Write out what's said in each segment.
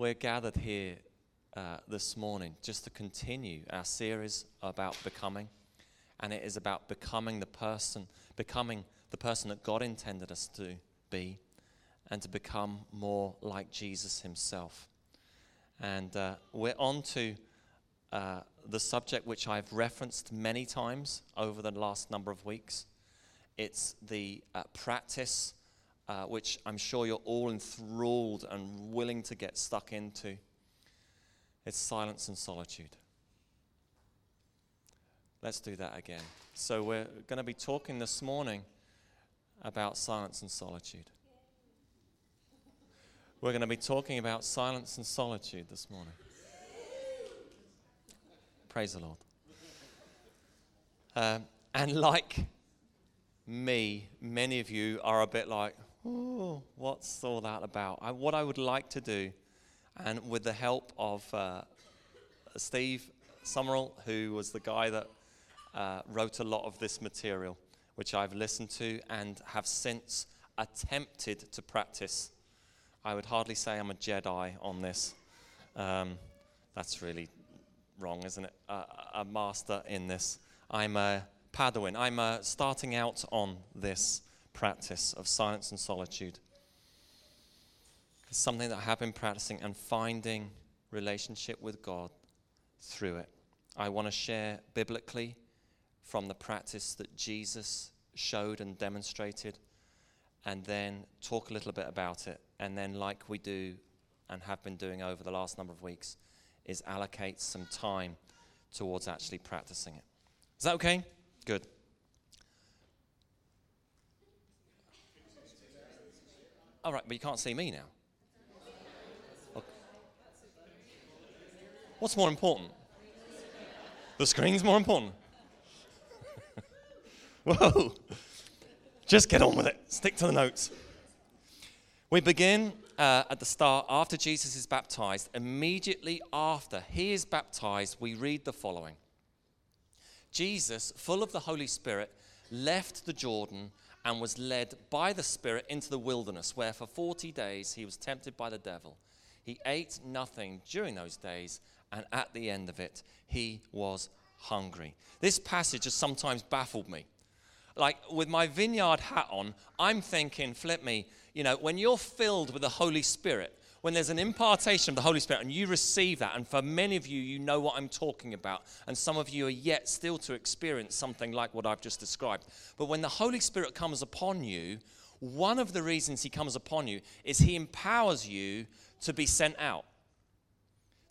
we're gathered here uh, this morning just to continue our series about becoming. And it is about becoming the person, becoming the person that God intended us to be, and to become more like Jesus himself. And uh, we're on to uh, the subject which I've referenced many times over the last number of weeks. It's the uh, practice uh, which I'm sure you're all enthralled and willing to get stuck into. It's silence and solitude. Let's do that again. So, we're going to be talking this morning about silence and solitude. We're going to be talking about silence and solitude this morning. Praise the Lord. Um, and like me, many of you are a bit like, what's all that about? I, what I would like to do, and with the help of uh, Steve Summerall, who was the guy that uh, wrote a lot of this material, which I've listened to and have since attempted to practice. I would hardly say I'm a Jedi on this. Um, that's really wrong, isn't it? Uh, a master in this. I'm a Padawan. I'm uh, starting out on this practice of silence and solitude. It's something that I have been practicing and finding relationship with God through it. I want to share biblically from the practice that Jesus showed and demonstrated, and then talk a little bit about it. And then, like we do and have been doing over the last number of weeks, is allocate some time towards actually practicing it. Is that okay? Good. All right, but you can't see me now. What's more important? The screen's more important. Whoa. Just get on with it. Stick to the notes. We begin uh, at the start, after Jesus is baptized, immediately after he is baptized, we read the following Jesus, full of the Holy Spirit, left the Jordan and was led by the Spirit into the wilderness, where for 40 days he was tempted by the devil. He ate nothing during those days, and at the end of it, he was hungry. This passage has sometimes baffled me. Like with my vineyard hat on, I'm thinking, flip me, you know, when you're filled with the Holy Spirit, when there's an impartation of the Holy Spirit and you receive that, and for many of you, you know what I'm talking about, and some of you are yet still to experience something like what I've just described. But when the Holy Spirit comes upon you, one of the reasons he comes upon you is he empowers you to be sent out.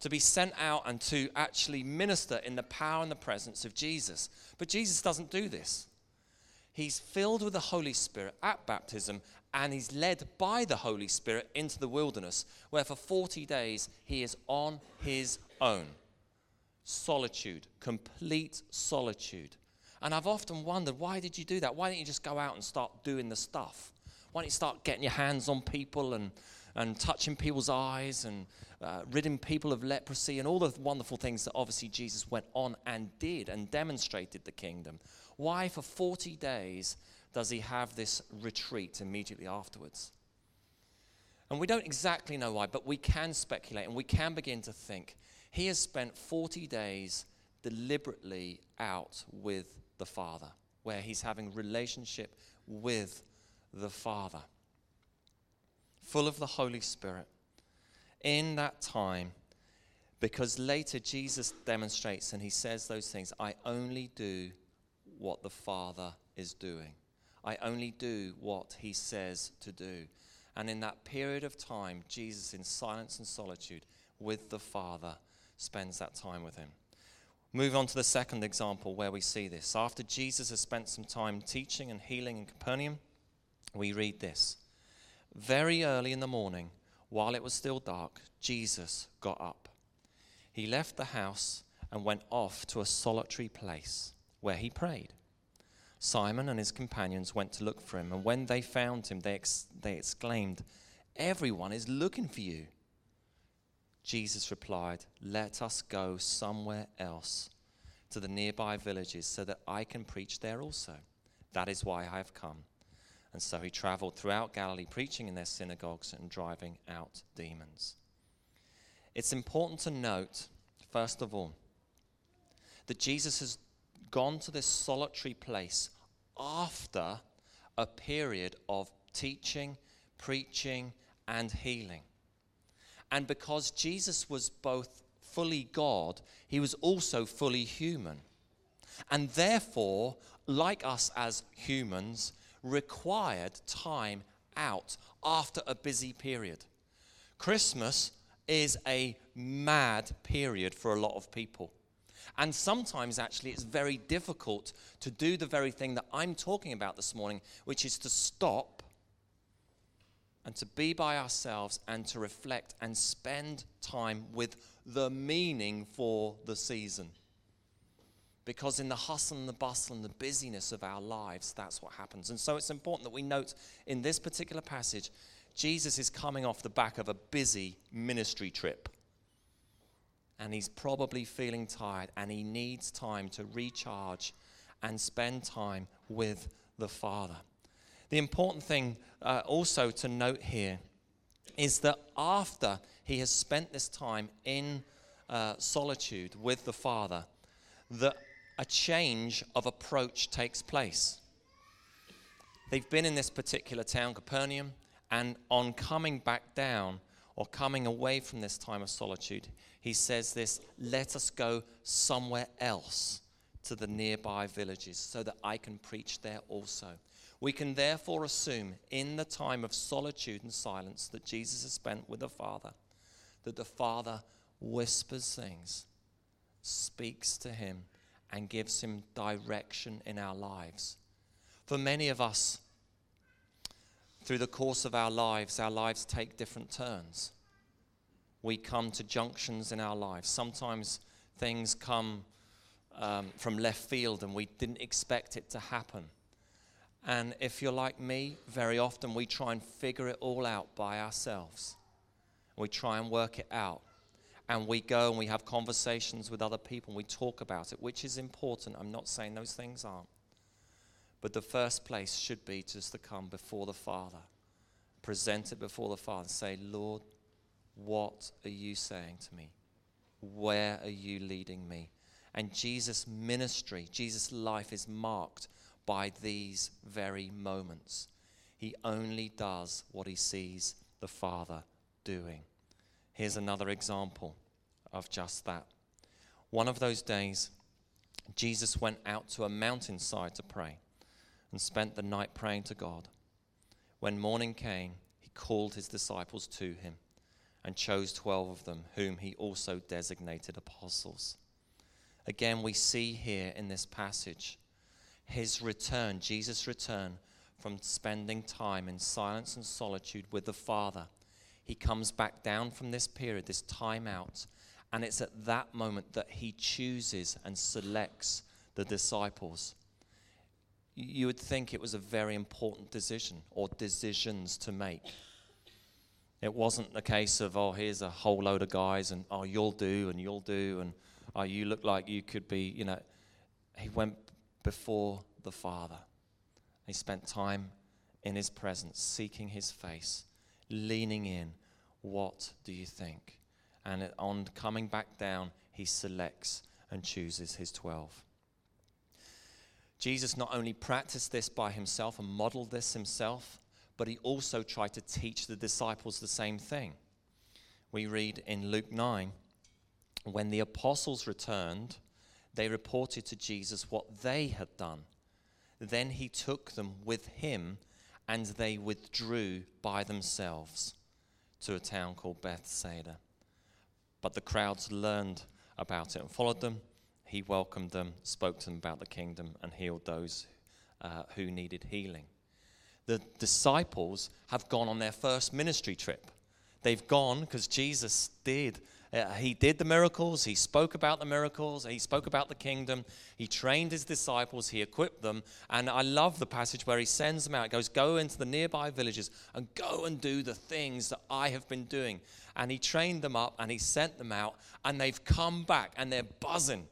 To be sent out and to actually minister in the power and the presence of Jesus. But Jesus doesn't do this. He's filled with the Holy Spirit at baptism and he's led by the Holy Spirit into the wilderness, where for 40 days he is on his own. Solitude, complete solitude. And I've often wondered, why did you do that? Why didn't you just go out and start doing the stuff? Why don't you start getting your hands on people and, and touching people's eyes and uh, ridding people of leprosy and all the wonderful things that obviously Jesus went on and did and demonstrated the kingdom? Why, for 40 days, does he have this retreat immediately afterwards? And we don't exactly know why, but we can speculate and we can begin to think. He has spent 40 days deliberately out with the Father, where he's having relationship with the Father, full of the Holy Spirit. In that time, because later Jesus demonstrates and he says those things I only do what the Father is doing. I only do what he says to do. And in that period of time, Jesus, in silence and solitude with the Father, spends that time with him. Move on to the second example where we see this. After Jesus has spent some time teaching and healing in Capernaum, we read this. Very early in the morning, while it was still dark, Jesus got up. He left the house and went off to a solitary place where he prayed. Simon and his companions went to look for him, and when they found him, they, ex- they exclaimed, Everyone is looking for you. Jesus replied, Let us go somewhere else to the nearby villages so that I can preach there also. That is why I have come. And so he traveled throughout Galilee, preaching in their synagogues and driving out demons. it's important to note, first of all, that Jesus has gone to this solitary place after a period of teaching, preaching, and healing. And because Jesus was both fully God, he was also fully human. And therefore, like us as humans, required time out after a busy period. Christmas is a mad period for a lot of people. And sometimes, actually, it's very difficult to do the very thing that I'm talking about this morning, which is to stop and to be by ourselves and to reflect and spend time with the meaning for the season. Because in the hustle and the bustle and the busyness of our lives, that's what happens. And so it's important that we note in this particular passage, Jesus is coming off the back of a busy ministry trip. And he's probably feeling tired and he needs time to recharge and spend time with the Father. The important thing uh, also to note here is that after he has spent this time in uh, solitude with the Father, that a change of approach takes place. They've been in this particular town, Capernaum, and on coming back down or coming away from this time of solitude, he says this let us go somewhere else to the nearby villages so that I can preach there also. We can therefore assume in the time of solitude and silence that Jesus has spent with the Father, that the Father whispers things, speaks to him, and gives him direction in our lives. For many of us, through the course of our lives, our lives take different turns. We come to junctions in our lives. Sometimes things come um, from left field and we didn't expect it to happen. And if you're like me, very often we try and figure it all out by ourselves. We try and work it out. And we go and we have conversations with other people and we talk about it, which is important. I'm not saying those things aren't. But the first place should be just to come before the Father, present it before the Father, and say, Lord, what are you saying to me? Where are you leading me? And Jesus' ministry, Jesus' life is marked by these very moments. He only does what he sees the Father doing. Here's another example of just that. One of those days, Jesus went out to a mountainside to pray and spent the night praying to God. When morning came, he called his disciples to him and chose 12 of them, whom he also designated apostles. Again, we see here in this passage his return, Jesus' return from spending time in silence and solitude with the Father. He comes back down from this period, this time out, and it's at that moment that he chooses and selects the disciples. You would think it was a very important decision or decisions to make. It wasn't a case of, oh, here's a whole load of guys, and oh, you'll do, and you'll do, and oh, you look like you could be, you know. He went before the Father. He spent time in His presence, seeking His face, leaning in. What do you think? And on coming back down, He selects and chooses His 12. Jesus not only practiced this by himself and modeled this himself, but he also tried to teach the disciples the same thing. We read in Luke 9 when the apostles returned, they reported to Jesus what they had done. Then he took them with him, and they withdrew by themselves to a town called Bethsaida. But the crowds learned about it and followed them. He welcomed them, spoke to them about the kingdom, and healed those uh, who needed healing. The disciples have gone on their first ministry trip. They've gone because Jesus did uh, he did the miracles, he spoke about the miracles, he spoke about the kingdom, he trained his disciples, he equipped them. And I love the passage where he sends them out. He goes, Go into the nearby villages and go and do the things that I have been doing. And he trained them up and he sent them out, and they've come back and they're buzzing.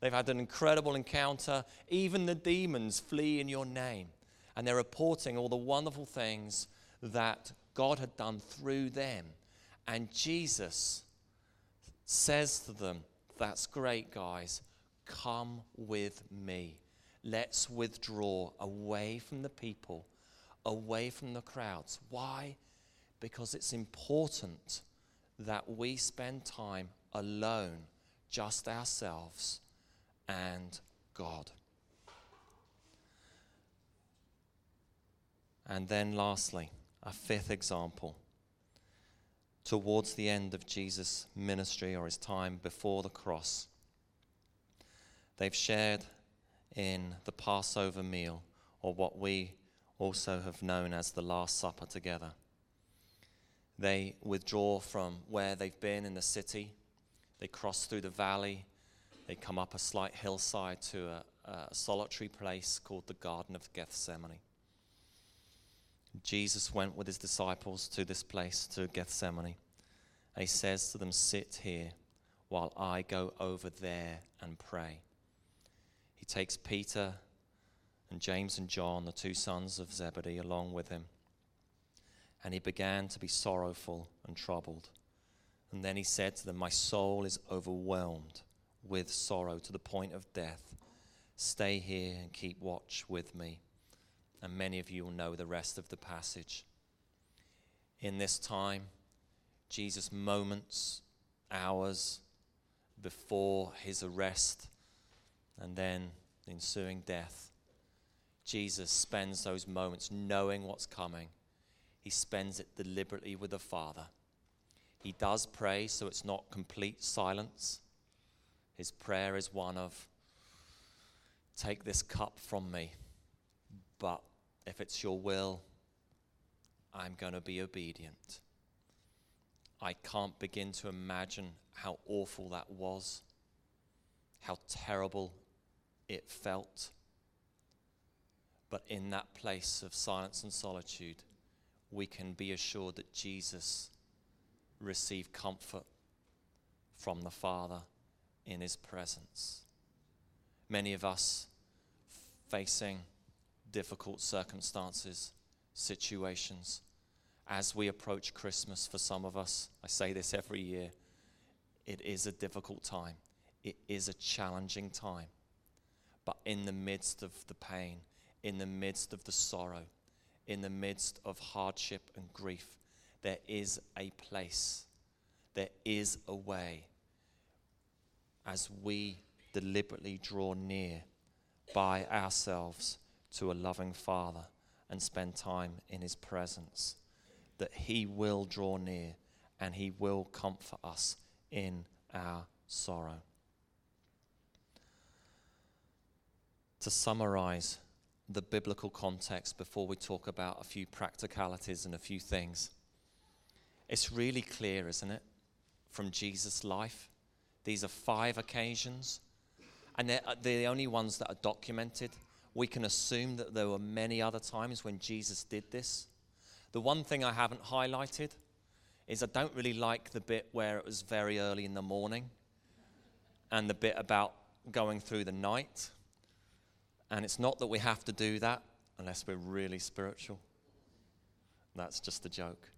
They've had an incredible encounter. Even the demons flee in your name. And they're reporting all the wonderful things that God had done through them. And Jesus says to them, That's great, guys. Come with me. Let's withdraw away from the people, away from the crowds. Why? Because it's important that we spend time alone, just ourselves and God. And then, lastly, a fifth example. Towards the end of Jesus' ministry or his time before the cross, they've shared in the Passover meal, or what we also have known as the Last Supper together. They withdraw from where they've been in the city, they cross through the valley, they come up a slight hillside to a, a solitary place called the Garden of Gethsemane. Jesus went with his disciples to this place, to Gethsemane. And he says to them, Sit here while I go over there and pray. He takes Peter and James and John, the two sons of Zebedee, along with him. And he began to be sorrowful and troubled. And then he said to them, My soul is overwhelmed with sorrow to the point of death. Stay here and keep watch with me and many of you will know the rest of the passage. In this time, Jesus, moments, hours before his arrest and then the ensuing death, Jesus spends those moments knowing what's coming. He spends it deliberately with the Father. He does pray, so it's not complete silence. His prayer is one of, Take this cup from me, but if it's your will, I'm going to be obedient. I can't begin to imagine how awful that was, how terrible it felt. But in that place of silence and solitude, we can be assured that Jesus received comfort from the Father in his presence. Many of us facing difficult circumstances, situations. As we approach Christmas, for some of us, I say this every year, it is a difficult time. It is a challenging time. But in the midst of the pain, in the midst of the sorrow, in the midst of hardship and grief, there is a place, there is a way as we deliberately draw near by ourselves to a loving Father and spend time in His presence, that He will draw near and He will comfort us in our sorrow. To summarize the biblical context before we talk about a few practicalities and a few things, it's really clear, isn't it, from Jesus' life? These are five occasions, and they're, uh, they're the only ones that are documented we can assume that there were many other times when Jesus did this. The one thing I haven't highlighted is I don't really like the bit where it was very early in the morning and the bit about going through the night. And it's not that we have to do that unless we're really spiritual. That's just a joke.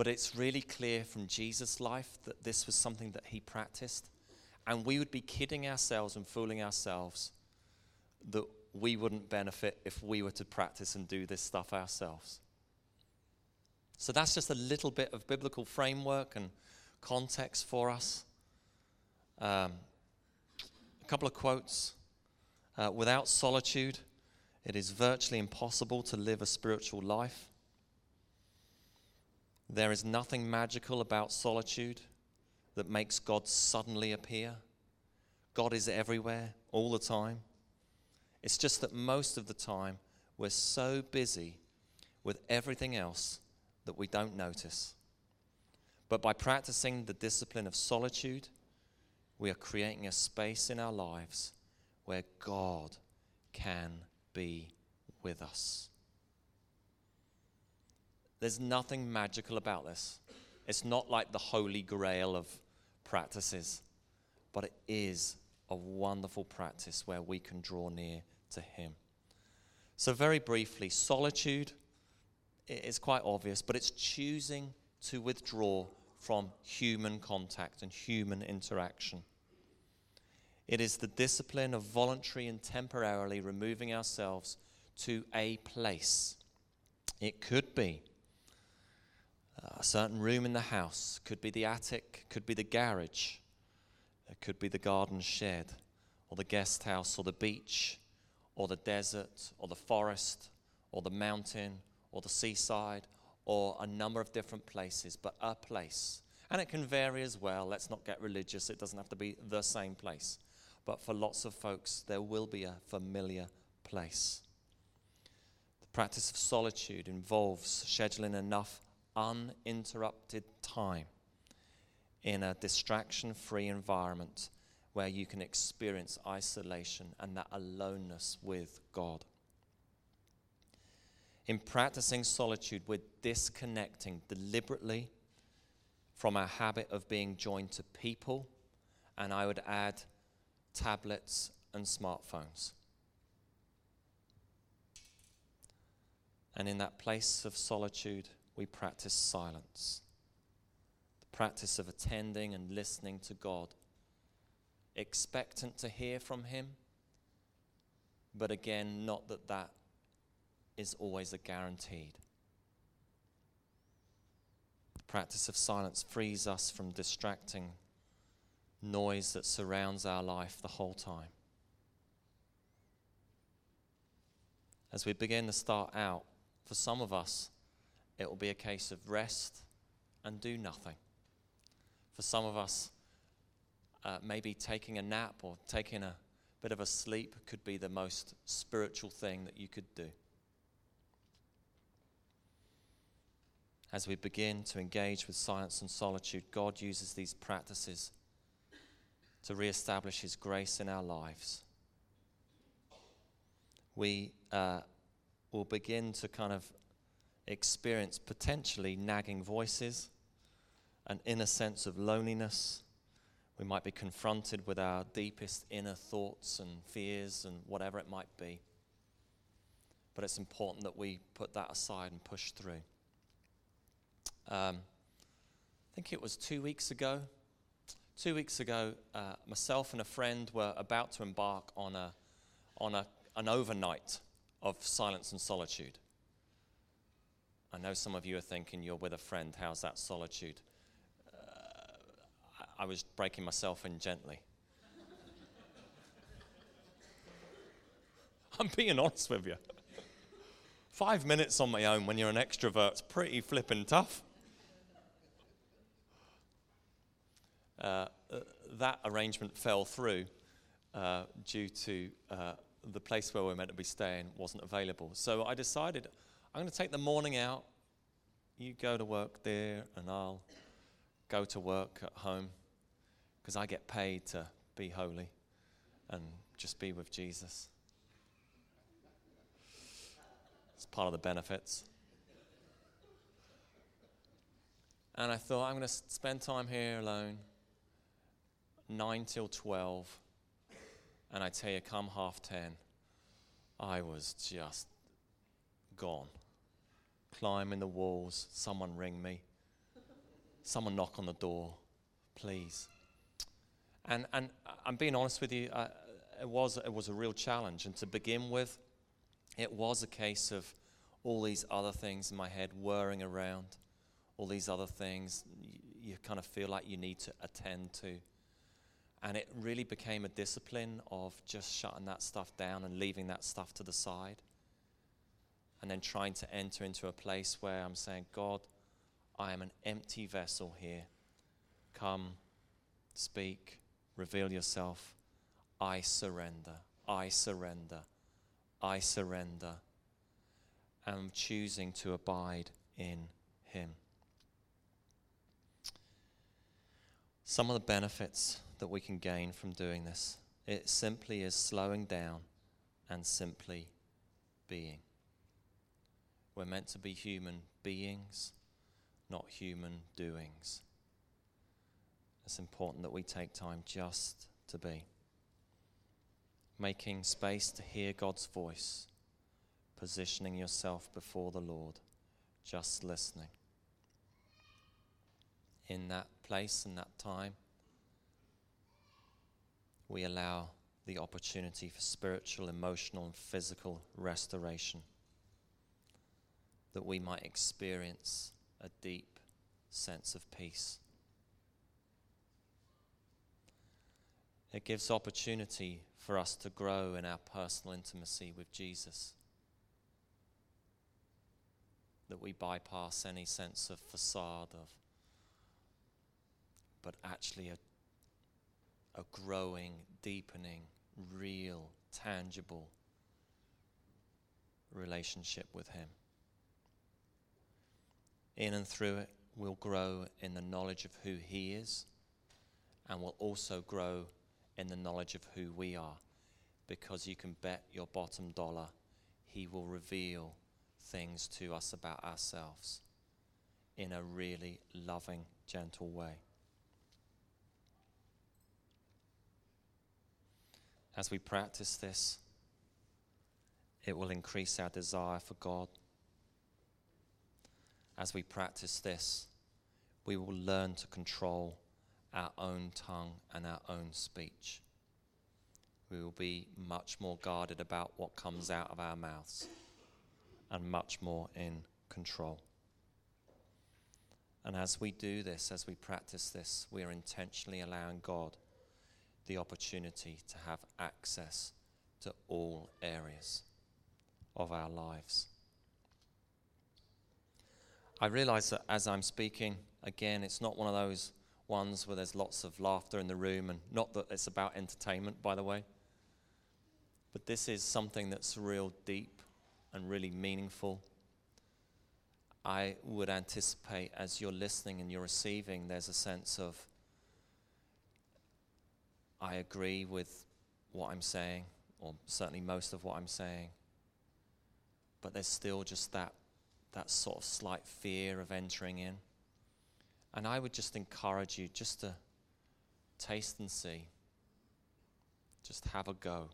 But it's really clear from Jesus' life that this was something that he practiced. And we would be kidding ourselves and fooling ourselves that we wouldn't benefit if we were to practice and do this stuff ourselves. So that's just a little bit of biblical framework and context for us. Um, a couple of quotes. Uh, Without solitude, it is virtually impossible to live a spiritual life. There is nothing magical about solitude that makes God suddenly appear. God is everywhere, all the time. It's just that most of the time we're so busy with everything else that we don't notice. But by practicing the discipline of solitude, we are creating a space in our lives where God can be with us. There's nothing magical about this. It's not like the holy grail of practices, but it is a wonderful practice where we can draw near to Him. So, very briefly, solitude is quite obvious, but it's choosing to withdraw from human contact and human interaction. It is the discipline of voluntary and temporarily removing ourselves to a place. It could be a certain room in the house, could be the attic, could be the garage, it could be the garden shed, or the guest house, or the beach, or the desert, or the forest, or the mountain, or the seaside, or a number of different places, but a place. And it can vary as well. Let's not get religious, it doesn't have to be the same place. But for lots of folks, there will be a familiar place. The practice of solitude involves scheduling enough uninterrupted time in a distraction free environment where you can experience isolation and that aloneness with God. In practicing solitude, we're disconnecting deliberately from our habit of being joined to people, and I would add tablets and smartphones. And in that place of solitude, we practice silence the practice of attending and listening to God, expectant to hear from Him, but again, not that that is always a guaranteed. The practice of silence frees us from distracting noise that surrounds our life the whole time. As we begin to start out, for some of us, it will be a case of rest and do nothing. For some of us, uh, maybe taking a nap or taking a bit of a sleep could be the most spiritual thing that you could do. as we begin to engage with silence and solitude, God uses these practices to reestablish His grace in our lives. We uh, will begin to kind of experience potentially nagging voices, an inner sense of loneliness. We might be confronted with our deepest inner thoughts and fears and whatever it might be. But it's important that we put that aside and push through. Um, I think it was two weeks ago. Two weeks ago, uh, myself and a friend were about to embark on, a, on a, an overnight of silence and solitude. I know some of you are thinking you're with a friend, how's that solitude? Uh, I was breaking myself in gently. I'm being honest with you. Five minutes on my own when you're an extrovert's pretty flippin' tough. Uh, uh, that arrangement fell through uh, due to uh, the place where we are meant to be staying wasn't available. So I decided I'm going to take the morning out. You go to work there, and I'll go to work at home because I get paid to be holy and just be with Jesus. It's part of the benefits. And I thought, I'm going to spend time here alone. 9 till 12, and I tell you, come half 10, I was just gone. Climbing the walls, someone ring me, someone knock on the door, please. And, and I'm being honest with you, uh, it, was, it was a real challenge. And to begin with, it was a case of all these other things in my head whirring around, all these other things you, you kind of feel like you need to attend to. And it really became a discipline of just shutting that stuff down and leaving that stuff to the side. And then trying to enter into a place where I'm saying, God, I am an empty vessel here. Come, speak, reveal yourself. I surrender. I surrender. I surrender. I'm choosing to abide in Him. Some of the benefits that we can gain from doing this. It simply is slowing down and simply being. We're meant to be human beings, not human doings. It's important that we take time just to be. Making space to hear God's voice, positioning yourself before the Lord, just listening. in that place and that time, we allow the opportunity for spiritual, emotional, and physical restoration that we might experience a deep sense of peace. It gives opportunity for us to grow in our personal intimacy with Jesus. That we bypass any sense of facade of, but actually a, a growing, deepening, real, tangible relationship with Him. In and through it, we'll grow in the knowledge of who He is, and we'll also grow in the knowledge of who we are. Because you can bet your bottom dollar, He will reveal things to us about ourselves in a really loving, gentle way. As we practice this, it will increase our desire for God. As we practice this, we will learn to control our own tongue and our own speech. We will be much more guarded about what comes out of our mouths and much more in control. And as we do this, as we practice this, we are intentionally allowing God the opportunity to have access to all areas of our lives. I realize that as I'm speaking, again, it's not one of those ones where there's lots of laughter in the room, and not that it's about entertainment, by the way. But this is something that's real deep and really meaningful. I would anticipate as you're listening and you're receiving, there's a sense of, I agree with what I'm saying, or certainly most of what I'm saying. But there's still just that, that sort of slight fear of entering in. And I would just encourage you just to taste and see. Just have a go.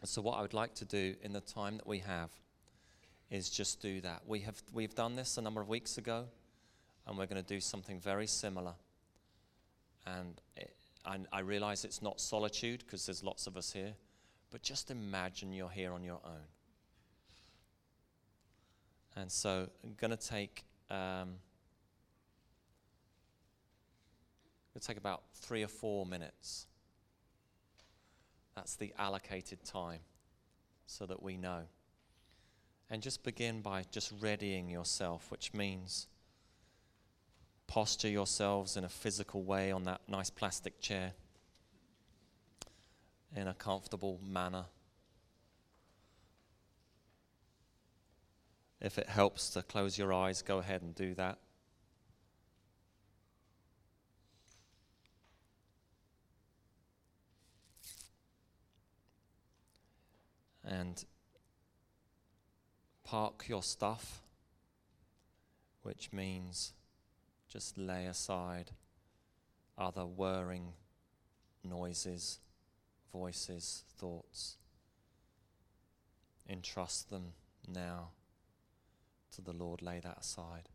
And so, what I would like to do in the time that we have is just do that. We have we've done this a number of weeks ago, and we're going to do something very similar. And it, I, I realize it's not solitude because there's lots of us here, but just imagine you're here on your own. And so, I'm going to take. Um, It'll take about three or four minutes. That's the allocated time so that we know. And just begin by just readying yourself, which means posture yourselves in a physical way on that nice plastic chair in a comfortable manner. If it helps to close your eyes, go ahead and do that. and park your stuff, which means just lay aside other whirring noises, voices, thoughts. Entrust them now to the Lord, lay that aside.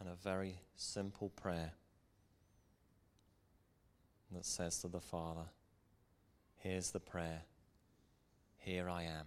And a very simple prayer that says to the Father, Here's the prayer. Here I am.